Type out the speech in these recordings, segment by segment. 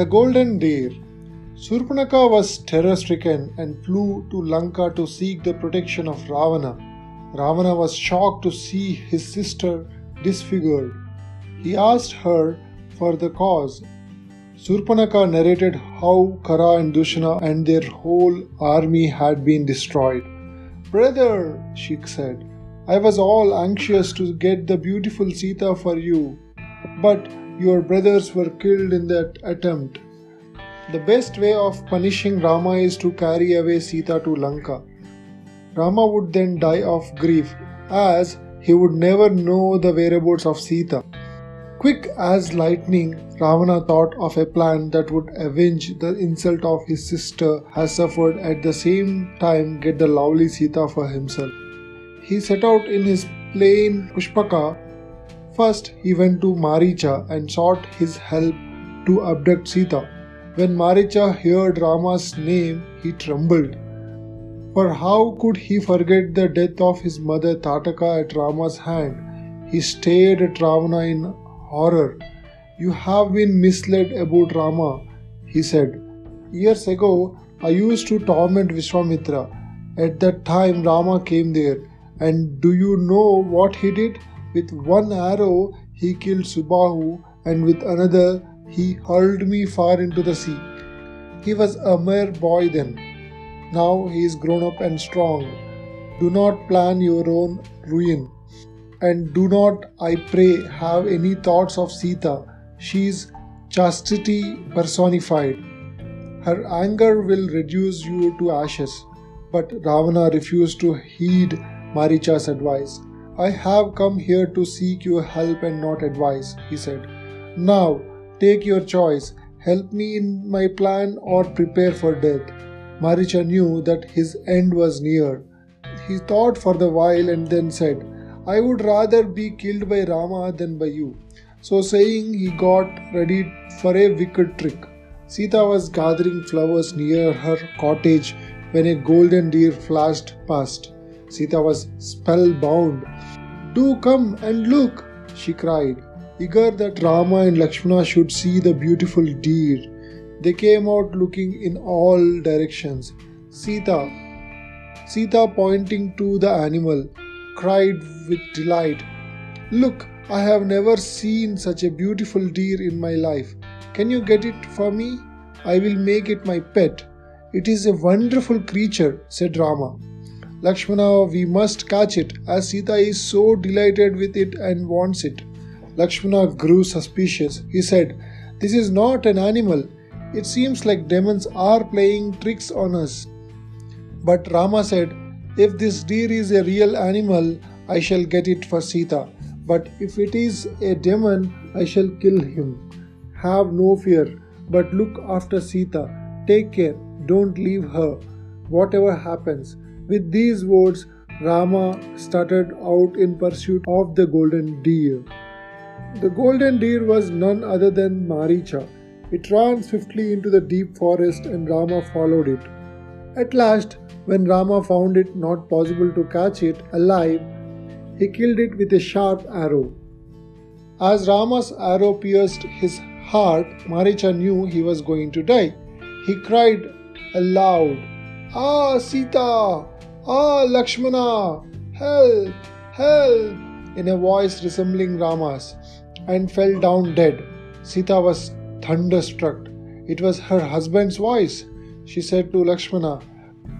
The Golden Deer Surpanaka was terror stricken and flew to Lanka to seek the protection of Ravana. Ravana was shocked to see his sister disfigured. He asked her for the cause. Surpanaka narrated how Kara and Dushana and their whole army had been destroyed. Brother, she said, I was all anxious to get the beautiful Sita for you, but your brothers were killed in that attempt. The best way of punishing Rama is to carry away Sita to Lanka. Rama would then die of grief, as he would never know the whereabouts of Sita. Quick as lightning, Ravana thought of a plan that would avenge the insult of his sister has suffered at the same time get the lovely Sita for himself. He set out in his plane Pushpaka First, he went to Maricha and sought his help to abduct Sita. When Maricha heard Rama's name, he trembled. For how could he forget the death of his mother Tataka at Rama's hand? He stared at Ravana in horror. You have been misled about Rama, he said. Years ago, I used to torment Vishwamitra. At that time, Rama came there. And do you know what he did? With one arrow he killed Subahu, and with another he hurled me far into the sea. He was a mere boy then. Now he is grown up and strong. Do not plan your own ruin. And do not, I pray, have any thoughts of Sita. She is chastity personified. Her anger will reduce you to ashes. But Ravana refused to heed Maricha's advice. I have come here to seek your help and not advice, he said. Now, take your choice. Help me in my plan or prepare for death. Maricha knew that his end was near. He thought for the while and then said, I would rather be killed by Rama than by you. So saying, he got ready for a wicked trick. Sita was gathering flowers near her cottage when a golden deer flashed past. Sita was spellbound. Do come and look, she cried, eager that Rama and Lakshmana should see the beautiful deer. They came out looking in all directions. Sita, Sita pointing to the animal, cried with delight, Look, I have never seen such a beautiful deer in my life. Can you get it for me? I will make it my pet. It is a wonderful creature, said Rama. Lakshmana, we must catch it, as Sita is so delighted with it and wants it. Lakshmana grew suspicious. He said, This is not an animal. It seems like demons are playing tricks on us. But Rama said, If this deer is a real animal, I shall get it for Sita. But if it is a demon, I shall kill him. Have no fear, but look after Sita. Take care, don't leave her, whatever happens. With these words, Rama started out in pursuit of the golden deer. The golden deer was none other than Maricha. It ran swiftly into the deep forest and Rama followed it. At last, when Rama found it not possible to catch it alive, he killed it with a sharp arrow. As Rama's arrow pierced his heart, Maricha knew he was going to die. He cried aloud, Ah, Sita! Ah, Lakshmana! Help! Help! in a voice resembling Rama's, and fell down dead. Sita was thunderstruck. It was her husband's voice. She said to Lakshmana,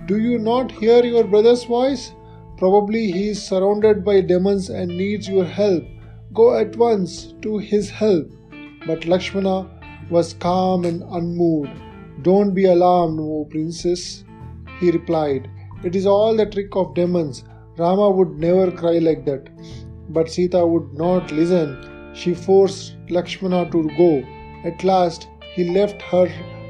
Do you not hear your brother's voice? Probably he is surrounded by demons and needs your help. Go at once to his help. But Lakshmana was calm and unmoved. Don't be alarmed, O princess, he replied. It is all the trick of demons. Rama would never cry like that. But Sita would not listen. She forced Lakshmana to go. At last, he left her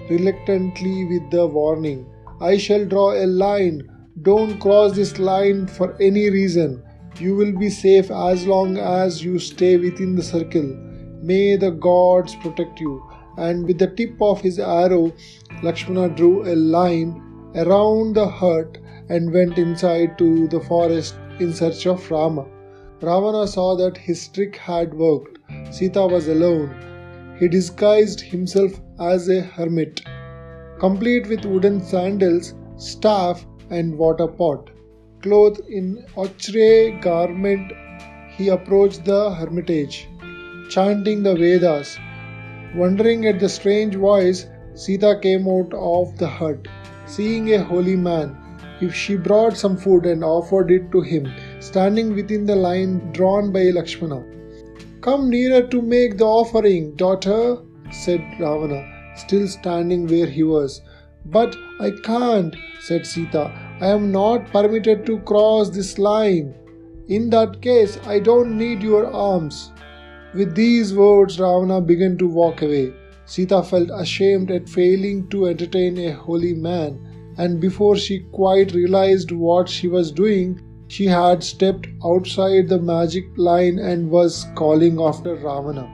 reluctantly with the warning I shall draw a line. Don't cross this line for any reason. You will be safe as long as you stay within the circle. May the gods protect you. And with the tip of his arrow, Lakshmana drew a line around the hut and went inside to the forest in search of Rama. Ravana saw that his trick had worked. Sita was alone. He disguised himself as a hermit, complete with wooden sandals, staff, and water pot. Clothed in ochre garment, he approached the hermitage, chanting the Vedas. Wondering at the strange voice, Sita came out of the hut. Seeing a holy man, if she brought some food and offered it to him, standing within the line drawn by Lakshmana. Come nearer to make the offering, daughter, said Ravana, still standing where he was. But I can't, said Sita. I am not permitted to cross this line. In that case, I don't need your arms. With these words, Ravana began to walk away. Sita felt ashamed at failing to entertain a holy man, and before she quite realized what she was doing, she had stepped outside the magic line and was calling after Ravana.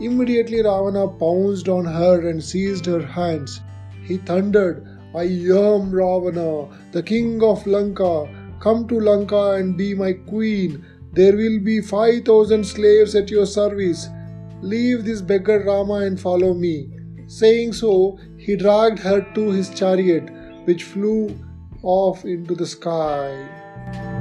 Immediately, Ravana pounced on her and seized her hands. He thundered, I am Ravana, the king of Lanka. Come to Lanka and be my queen. There will be 5000 slaves at your service. Leave this beggar Rama and follow me. Saying so, he dragged her to his chariot, which flew off into the sky.